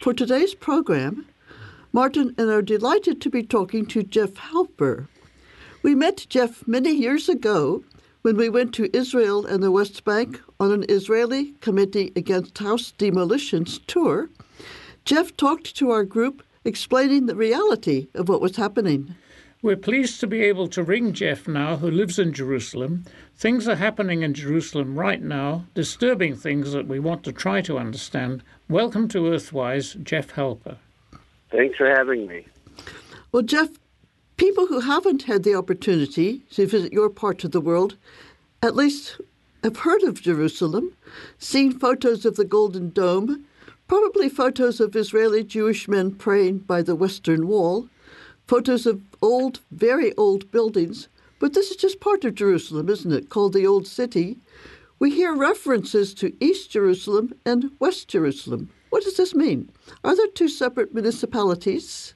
For today's program, Martin and I are delighted to be talking to Jeff Halper. We met Jeff many years ago when we went to Israel and the West Bank on an Israeli Committee Against House Demolitions tour. Jeff talked to our group explaining the reality of what was happening. We're pleased to be able to ring Jeff now, who lives in Jerusalem. Things are happening in Jerusalem right now, disturbing things that we want to try to understand. Welcome to Earthwise, Jeff Halper. Thanks for having me. Well, Jeff, people who haven't had the opportunity to visit your part of the world at least have heard of Jerusalem, seen photos of the Golden Dome, probably photos of Israeli Jewish men praying by the Western Wall photos of old, very old buildings. But this is just part of Jerusalem, isn't it? Called the Old City. We hear references to East Jerusalem and West Jerusalem. What does this mean? Are there two separate municipalities?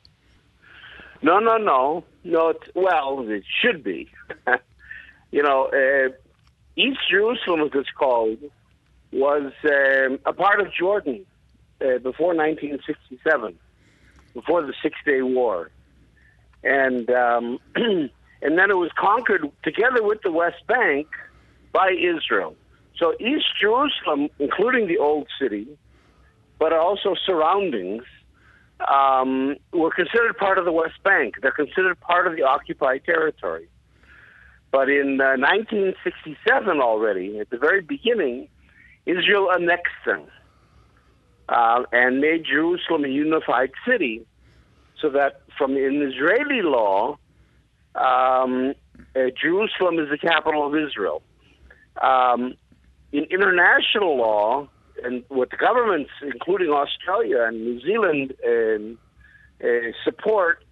No, no, no. No, it's, well, it should be. you know, uh, East Jerusalem, as it's called, was um, a part of Jordan uh, before 1967, before the Six Day War and um, and then it was conquered together with the West Bank by Israel. So East Jerusalem, including the old city, but also surroundings, um, were considered part of the West Bank. They're considered part of the occupied territory. But in uh, 1967 already, at the very beginning, Israel annexed them uh, and made Jerusalem a unified city so that from in Israeli law, um, uh, Jerusalem is the capital of Israel. Um, in international law, and what the governments, including Australia and New Zealand, um, uh, support,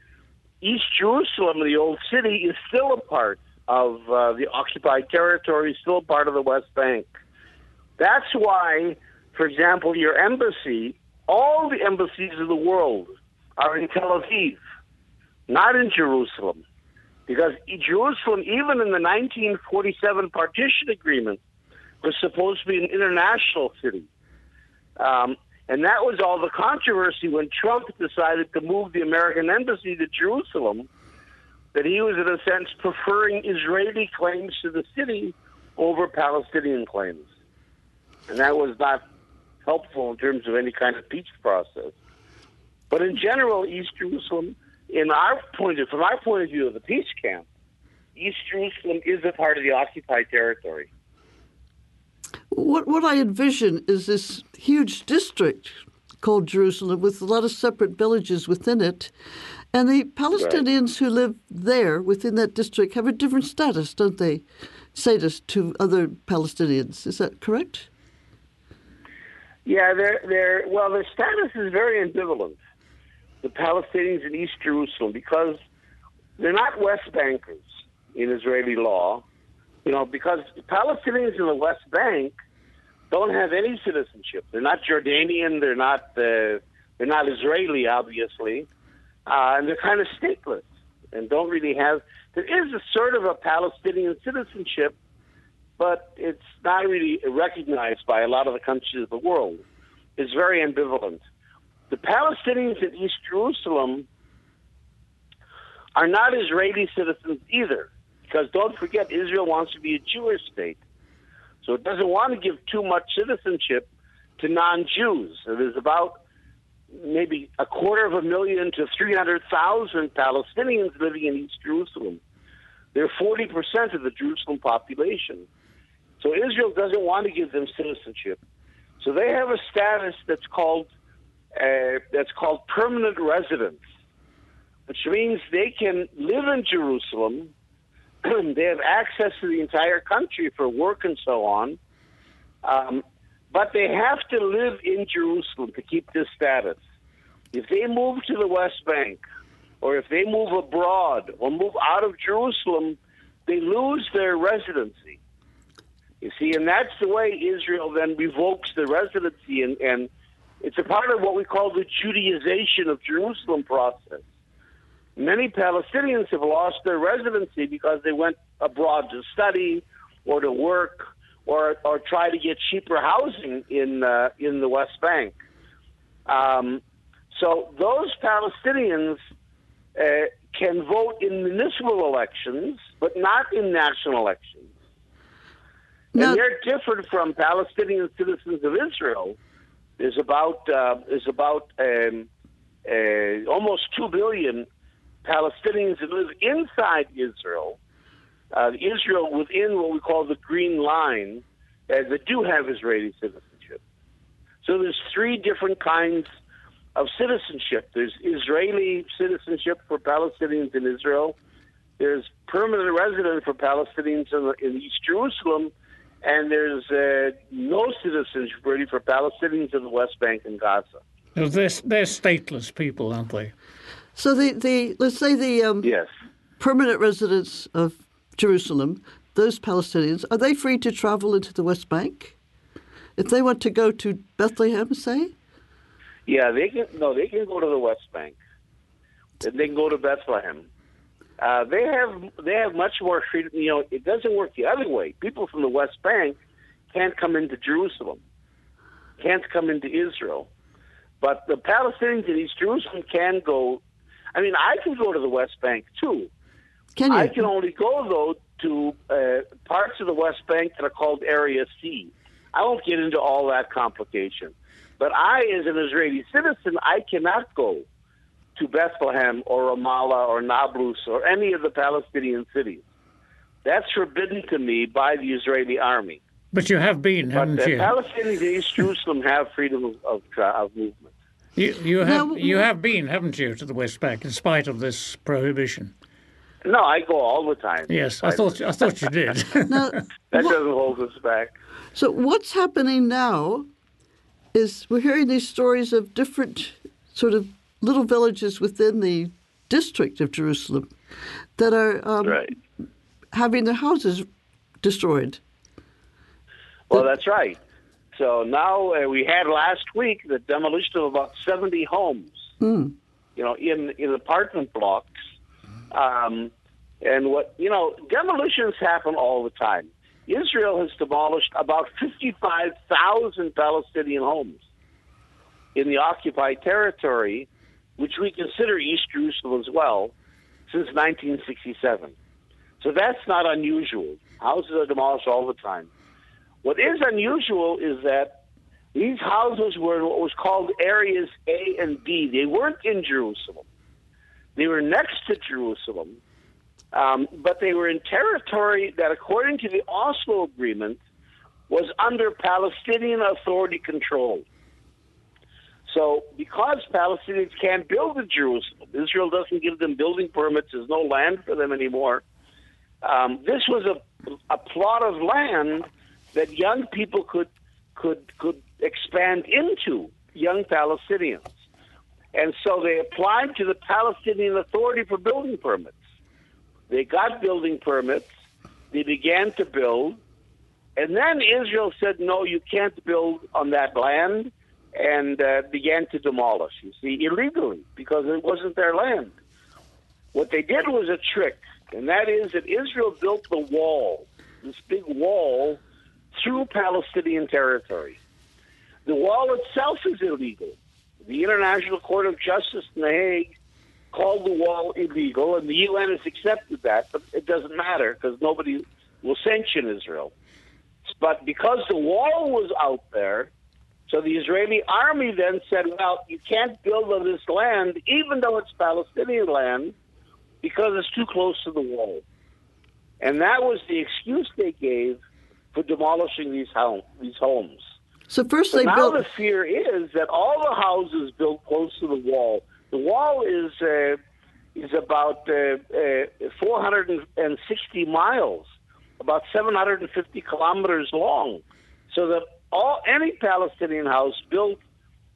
East Jerusalem, the old city, is still a part of uh, the occupied territory, still a part of the West Bank. That's why, for example, your embassy, all the embassies of the world are in Tel Aviv, not in Jerusalem. Because Jerusalem, even in the 1947 partition agreement, was supposed to be an international city. Um, and that was all the controversy when Trump decided to move the American embassy to Jerusalem, that he was, in a sense, preferring Israeli claims to the city over Palestinian claims. And that was not helpful in terms of any kind of peace process. But in general, East Jerusalem, in our point of, from our point of view of the peace camp, East Jerusalem is a part of the occupied territory. What what I envision is this huge district called Jerusalem with a lot of separate villages within it. And the Palestinians right. who live there within that district have a different status, don't they? Status to other Palestinians. Is that correct? Yeah, they're, they're, well, their status is very ambivalent the Palestinians in East Jerusalem because they're not West Bankers in Israeli law. You know, because Palestinians in the West Bank don't have any citizenship. They're not Jordanian. They're not. Uh, they're not Israeli, obviously, uh, and they're kind of stateless and don't really have. There is a sort of a Palestinian citizenship, but it's not really recognized by a lot of the countries of the world. It's very ambivalent. The Palestinians in East Jerusalem are not Israeli citizens either, because don't forget, Israel wants to be a Jewish state. So it doesn't want to give too much citizenship to non Jews. There's about maybe a quarter of a million to 300,000 Palestinians living in East Jerusalem. They're 40% of the Jerusalem population. So Israel doesn't want to give them citizenship. So they have a status that's called uh, that's called permanent residence, which means they can live in Jerusalem. they have access to the entire country for work and so on. Um, but they have to live in Jerusalem to keep this status. If they move to the West Bank, or if they move abroad or move out of Jerusalem, they lose their residency. You see, and that's the way Israel then revokes the residency, and, and it's a part of what we call the Judaization of Jerusalem process. Many Palestinians have lost their residency because they went abroad to study or to work or or try to get cheaper housing in uh, in the West Bank. Um, so those Palestinians uh, can vote in municipal elections, but not in national elections. Now- and they're different from Palestinian citizens of Israel. There's about uh, there's about um, uh, almost two billion Palestinians that live inside Israel. Uh, Israel within what we call the Green Line uh, that do have Israeli citizenship. So there's three different kinds of citizenship. There's Israeli citizenship for Palestinians in Israel. There's permanent resident for Palestinians in, in East Jerusalem, and there's uh, no citizenship really for Palestinians in the West Bank and Gaza. They're, they're stateless people, aren't they? So the, the let's say the um, Yes. permanent residents of Jerusalem, those Palestinians, are they free to travel into the West Bank? If they want to go to Bethlehem, say? Yeah, they can. No, they can go to the West Bank. And They can go to Bethlehem. Uh, they have they have much more freedom. You know, it doesn't work the other way. People from the West Bank can't come into Jerusalem, can't come into Israel, but the Palestinians in East Jerusalem can go. I mean, I can go to the West Bank too. Can you? I can only go though to uh, parts of the West Bank that are called Area C. I won't get into all that complication, but I, as an Israeli citizen, I cannot go to Bethlehem or Ramallah or Nablus or any of the Palestinian cities. That's forbidden to me by the Israeli army. But you have been, But haven't the you? Palestinians in East Jerusalem have freedom of, of, uh, movement. You, you have Now- you have been, haven't you, to the West Bank in spite of this prohibition? No, I go all the time. Yes, I thought I thought you did. now, That what- doesn't hold us back. so what's happening now is we're hearing these stories of different sort of little villages within the district of Jerusalem that are um, Right. having their houses destroyed. Well, that's right. So now uh, we had last week the demolition of about 70 homes, you know, in, in apartment blocks. Um, and what, you know, demolitions happen all the time. Israel has demolished about 55,000 Palestinian homes in the occupied territory, which we consider East Jerusalem as well, since 1967. So that's not unusual. Houses are demolished all the time. What is unusual is that these houses were in what was called areas A and B. They weren't in Jerusalem. They were next to Jerusalem, um, but they were in territory that, according to the Oslo Agreement, was under Palestinian Authority control. So, because Palestinians can't build in Jerusalem, Israel doesn't give them building permits, there's no land for them anymore. Um, this was a, a plot of land that young people could could could expand into young Palestinians. And so they applied to the Palestinian Authority for building permits. They got building permits. They began to build. And then Israel said, no, you can't build on that land, and uh, began to demolish, you see, illegally, because it wasn't their land. What they did was a trick, and that is that Israel built the wall, this big wall, through Palestinian territory. The wall itself is illegal. The International Court of Justice in The Hague called the wall illegal, and the UN has accepted that, but it doesn't matter because nobody will sanction Israel. But because the wall was out there, so the Israeli army then said, well, you can't build on this land, even though it's Palestinian land, because it's too close to the wall. And that was the excuse they gave for demolishing these, home, these homes. So first So they now built. the fear is that all the houses built close to the wall. The wall is uh, is about uh, uh, 460 miles, about 750 kilometers long. So the all any Palestinian house built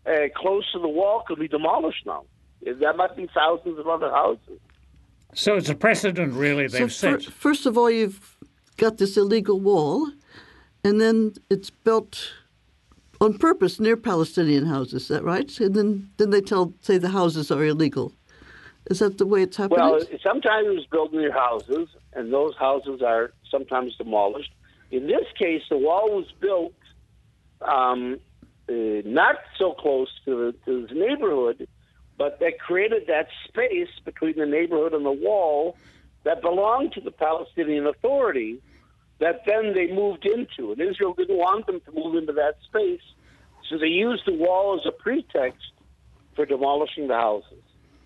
uh, close to the wall could be demolished now. There might be thousands of other houses. So it's a precedent, really, they've so set. first of all, you've got this illegal wall, and then it's built on purpose near Palestinian houses. Is that right? And then, then they tell say the houses are illegal. Is that the way it's happening? Well, sometimes it's built near houses, and those houses are sometimes demolished. In this case, the wall was built um, uh, not so close to, the, to the neighborhood, but that created that space between the neighborhood and the wall that belonged to the Palestinian Authority that then they moved into. And Israel didn't want them to move into that space, so they used the wall as a pretext for demolishing the houses.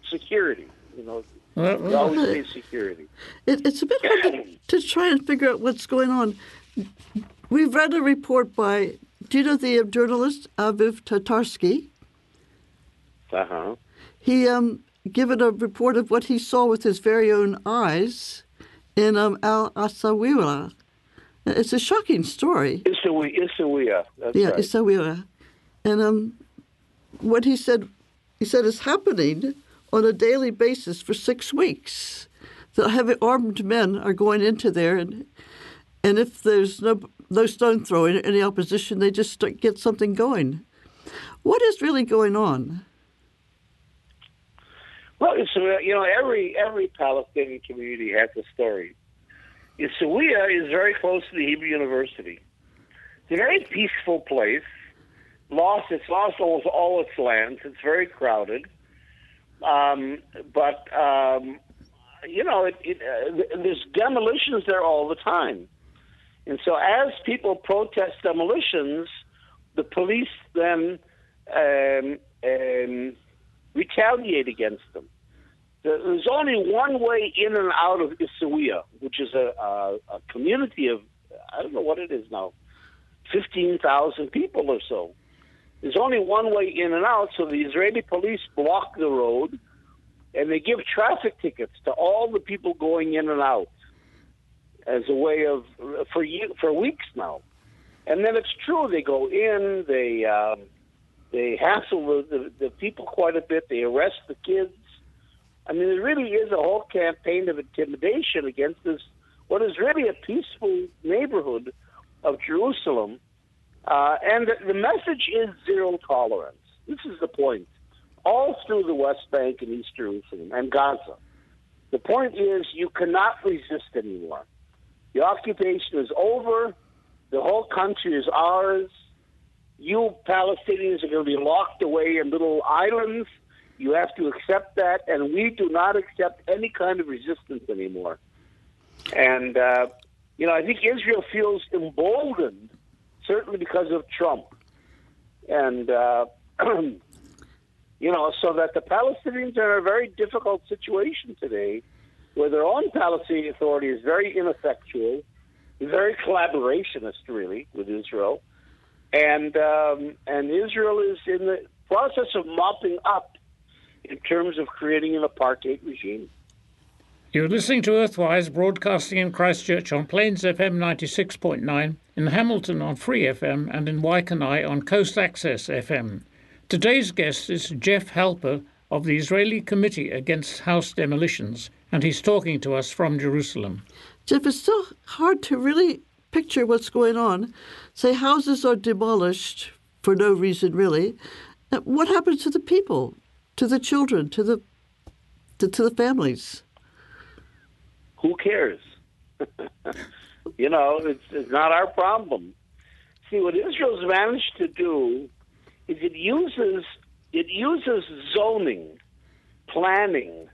Security, you know, Well, always say security. It, it's a bit hard to, to try and figure out what's going on. We've read a report by, do you know the journalist Aviv Tatarsky? Uh huh. He um, given a report of what he saw with his very own eyes in um, Al Asawira. It's a shocking story. Isawi, Isawiya. That's yeah, right. Isawira. And um, what he said, he said is happening on a daily basis for six weeks. The heavy armed men are going into there, and and if there's no no stone throwing, any opposition, they just get something going. What is really going on? Well, uh, you know, every every Palestinian community has a story. Isawiya is very close to the Hebrew University. It's a very peaceful place. Lost, it's lost almost all its lands. It's very crowded. Um, but um, you know, it, it, uh, there's demolitions there all the time. And so, as people protest demolitions, the police then um, um, retaliate against them. There's only one way in and out of Isawiya, which is a, a, a community of, I don't know what it is now, 15,000 people or so. There's only one way in and out, so the Israeli police block the road and they give traffic tickets to all the people going in and out as a way of for you for weeks now. And then it's true they go in, they um, they hassle the, the, the people quite a bit, they arrest the kids. I mean, there really is a whole campaign of intimidation against this what is really a peaceful neighborhood of Jerusalem. Uh, and the, the message is zero tolerance. This is the point. All through the West Bank and East Jerusalem and Gaza. The point is you cannot resist anymore. The occupation is over. The whole country is ours. You Palestinians are going to be locked away in little islands. You have to accept that, and we do not accept any kind of resistance anymore. And, uh, you know, I think Israel feels emboldened, certainly because of Trump. And, uh, you know, so that the Palestinians are in a very difficult situation today where their own Palestinian Authority is very ineffectual, very collaborationist, really, with Israel. And, um, and Israel is in the process of mopping up in terms of creating an apartheid regime. You're listening to Earthwise, broadcasting in Christchurch on Plains FM 96.9, in Hamilton on Free FM, and in Waikanae on Coast Access FM. Today's guest is Jeff Halper of the Israeli Committee Against House Demolitions, and he's talking to us from Jerusalem. Jeff, it's so hard to really picture what's going on. Say houses are demolished for no reason, really. Uh, what happens to the people, to the children, to the to, to the families? Who cares? you know, it's, it's not our problem. See, what Israel's managed to do is it uses it uses zoning, planning,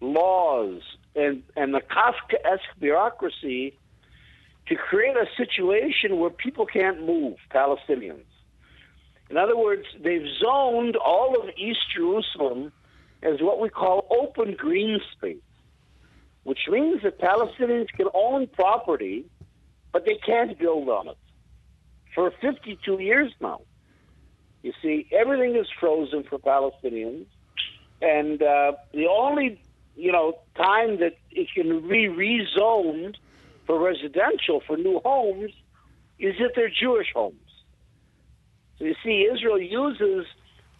laws, and and the Kafkaesque bureaucracy to create a situation where people can't move, Palestinians. In other words, they've zoned all of East Jerusalem as what we call open green space, which means that Palestinians can own property, but they can't build on it for 52 years now. You see, everything is frozen for Palestinians, and uh, the only you know time that it can be rezoned for residential for new homes is if they're Jewish homes. So you see, Israel uses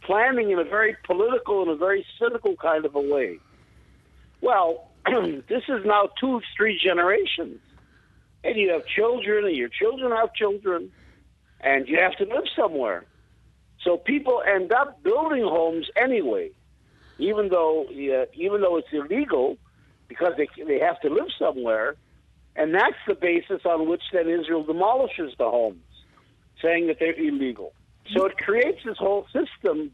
planning in a very political and a very cynical kind of a way. Well, this is now two, three generations. And you have children, and your children have children, and you have to live somewhere. So people end up building homes anyway, even though uh, even though it's illegal, because they they have to live somewhere, and that's the basis on which then Israel demolishes the homes, saying that they're illegal. So it creates this whole system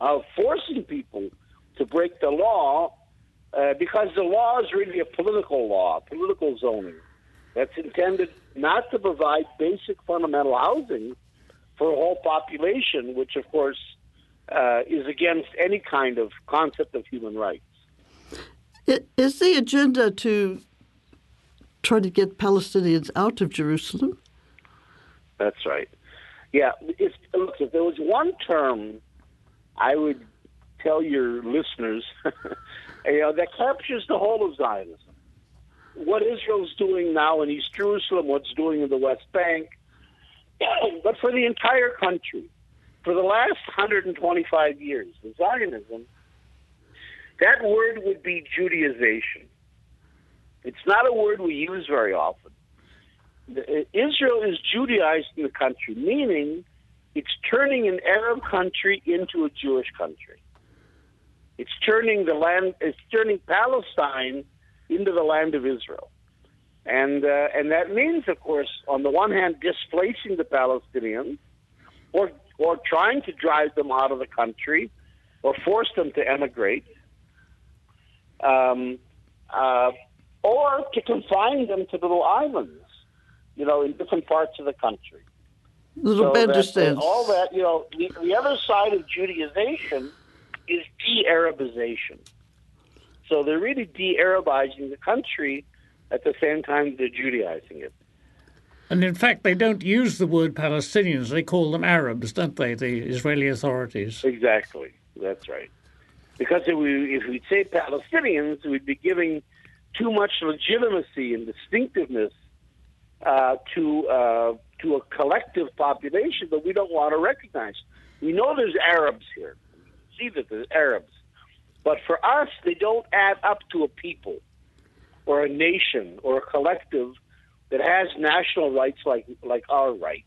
of forcing people to break the law uh, because the law is really a political law, political zoning that's intended not to provide basic fundamental housing for a whole population, which of course uh, is against any kind of concept of human rights. Is the agenda to try to get Palestinians out of Jerusalem? That's right. Yeah, if, look, if there was one term I would tell your listeners, you know, that captures the whole of Zionism. What Israel's doing now in East Jerusalem, what's doing in the West Bank, but for the entire country, for the last 125 years, the Zionism, that word would be Judaization. It's not a word we use very often. Uh, Israel is Judaizing the country, meaning it's turning an Arab country into a Jewish country. It's turning the land, it's turning Palestine into the land of Israel. And, uh, and that means, of course, on the one hand, displacing the Palestinians or, or trying to drive them out of the country or force them to emigrate, um, uh, or to confine them to little islands, you know, in different parts of the country. Little so that, all that, you know, the, the other side of Judaization is de-Arabization. So they're really de-Arabizing the country at the same time they're Judaizing it. And in fact, they don't use the word Palestinians; they call them Arabs, don't they? The Israeli authorities. Exactly. That's right. Because if we if we say Palestinians, we'd be giving too much legitimacy and distinctiveness uh, to uh, to a collective population that we don't want to recognize. We know there's Arabs here. We see that there's Arabs. But for us, they don't add up to a people or a nation or a collective that has national rights like, like our rights.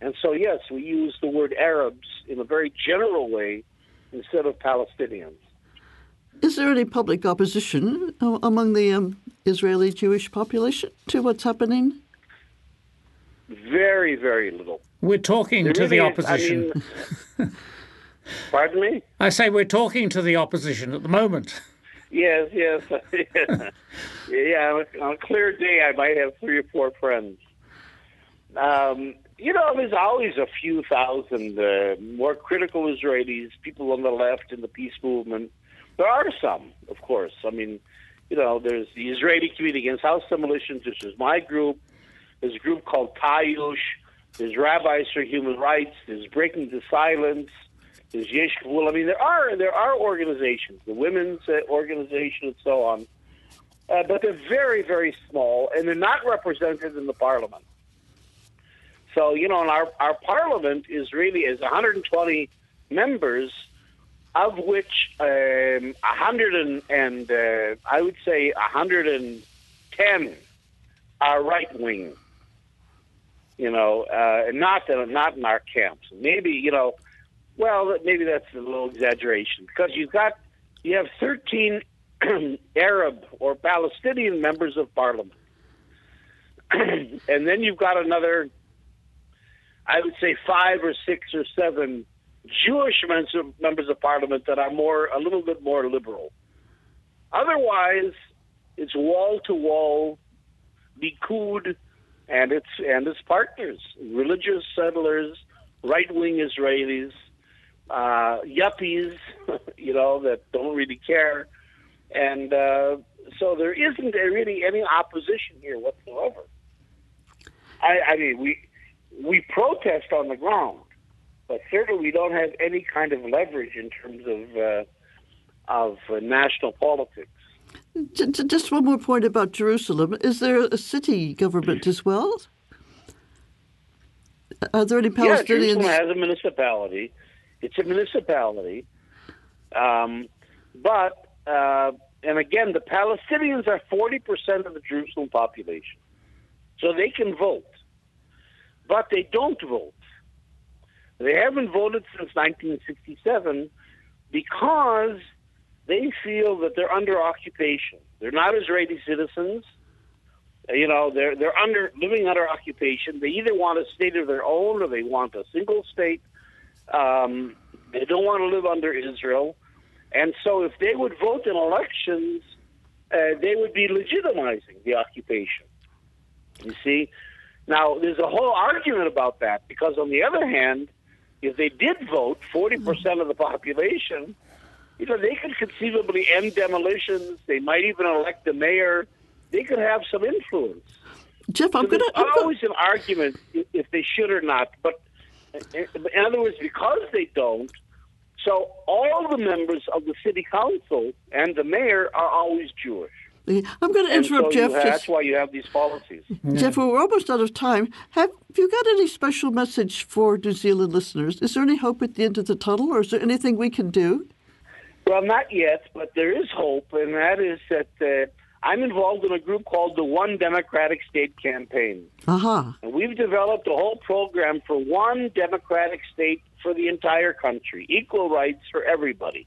And so, yes, we use the word Arabs in a very general way instead of Palestinians. Is there any public opposition among the um, Israeli Jewish population to what's happening? Very, very little. We're talking there to really the opposition. Is, I mean, Pardon me? I say we're talking to the opposition at the moment. Yes, yes. yeah, on a clear day, I might have three or four friends. Um, you know, there's always a few thousand uh, more critical Israelis, people on the left in the peace movement. There are some, of course. I mean, you know, there's the Israeli Committee Against House Demolitions, which is my group. There's a group called Tayush. There's Rabbis for Human Rights. There's Breaking the Silence. There's Yesh I mean, there are there are organizations, the women's uh, organization and so on, uh, but they're very very small and they're not represented in the parliament. So you know, our our parliament is really is 120 members, of which um, 100 and, and uh, I would say 110 are right wing. You know, uh, not not in our camps. Maybe you know well, maybe that's a little exaggeration because you've got you have 13 Arab or Palestinian members of parliament, and then you've got another, I would say five or six or seven Jewish members of parliament that are more a little bit more liberal. Otherwise, it's wall to wall, Likud, and its and its partners, religious settlers, right wing Israelis uh, yuppies, you know, that don't really care. And uh, so there isn't really any opposition here whatsoever. I, I mean, we we protest on the ground, but certainly we don't have any kind of leverage in terms of uh, of uh, national politics. Just one more point about Jerusalem. Is there a city government as well? Are there any Yeah, Jerusalem Palestinians? has a municipality. It's a municipality. Um, but, uh, and again, the Palestinians are 40% of the Jerusalem population. So they can vote. But they don't vote. They haven't voted since 1967 because they feel that they're under occupation. They're not Israeli citizens. Uh, You know, they're they're under living under occupation. They either want a state of their own or they want a single state. Um, they don't want to live under Israel, and so if they would vote in elections, uh, they would be legitimizing the occupation. You see, now there's a whole argument about that because on the other hand, if they did vote, forty percent of the population, you know, they could conceivably end demolitions. They might even elect a mayor. They could have some influence. Jeff, I'm So going to. Always an argument if they should or not. But in other words, because they don't, so all the members of the city council and the mayor are always Jewish. I'm going to And so interrupt Jeff. have- that's why you have these policies. Jeff, we're almost out of time. Have you got any special message for New Zealand listeners? Is there any hope at the end of the tunnel, or is there anything we can do? Well, not yet, but there is hope, and that is that uh, I'm involved in a group called the One Democratic State Campaign. Aha. And we've developed a whole program for one democratic state for the entire country, equal rights for everybody.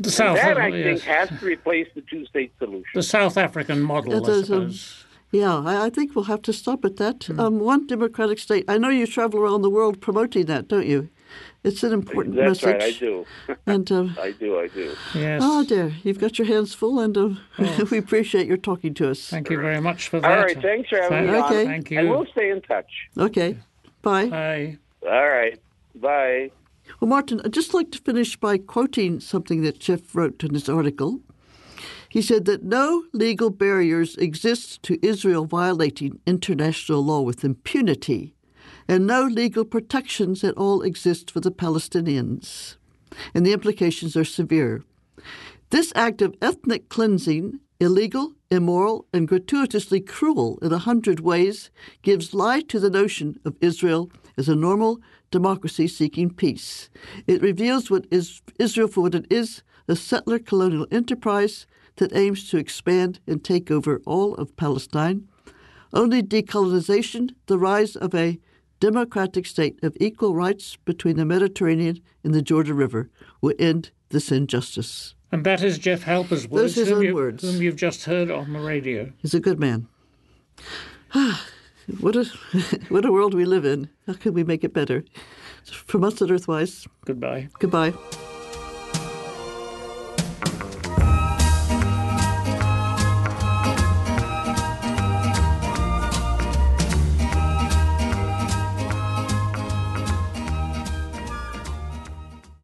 The South, that, I yes. think, has to replace the two state solution. the South African model, It I is, um, suppose. Yeah, I, I think we'll have to stop at that. Hmm. Um, one democratic state. I know you travel around the world promoting that, don't you? It's an important That's message. right, I do. And um, I do, I do. yes. oh dear, you've got your hands full, and uh, we appreciate your talking to us. Thank you very much for that. All right, thanks for having me Thank- on. Okay. Thank And we'll stay in touch. Okay, bye. Bye. All right. Bye. Well, Martin, I'd just like to finish by quoting something that Jeff wrote in his article. He said that no legal barriers exist to Israel violating international law with impunity, and no legal protections at all exist for the Palestinians. And the implications are severe. This act of ethnic cleansing, illegal, immoral, and gratuitously cruel in a hundred ways, gives life to the notion of Israel as a normal democracy seeking peace. It reveals what is Israel for what it is a settler colonial enterprise that aims to expand and take over all of Palestine. Only decolonization, the rise of a democratic state of equal rights between the Mediterranean and the Jordan River, will end this injustice. And that is Jeff Halper's words, whom, you, words. whom you've just heard on the radio. He's a good man. Ah, what a what a world we live in. How can we make it better? From us at Earthwise, Goodbye. goodbye.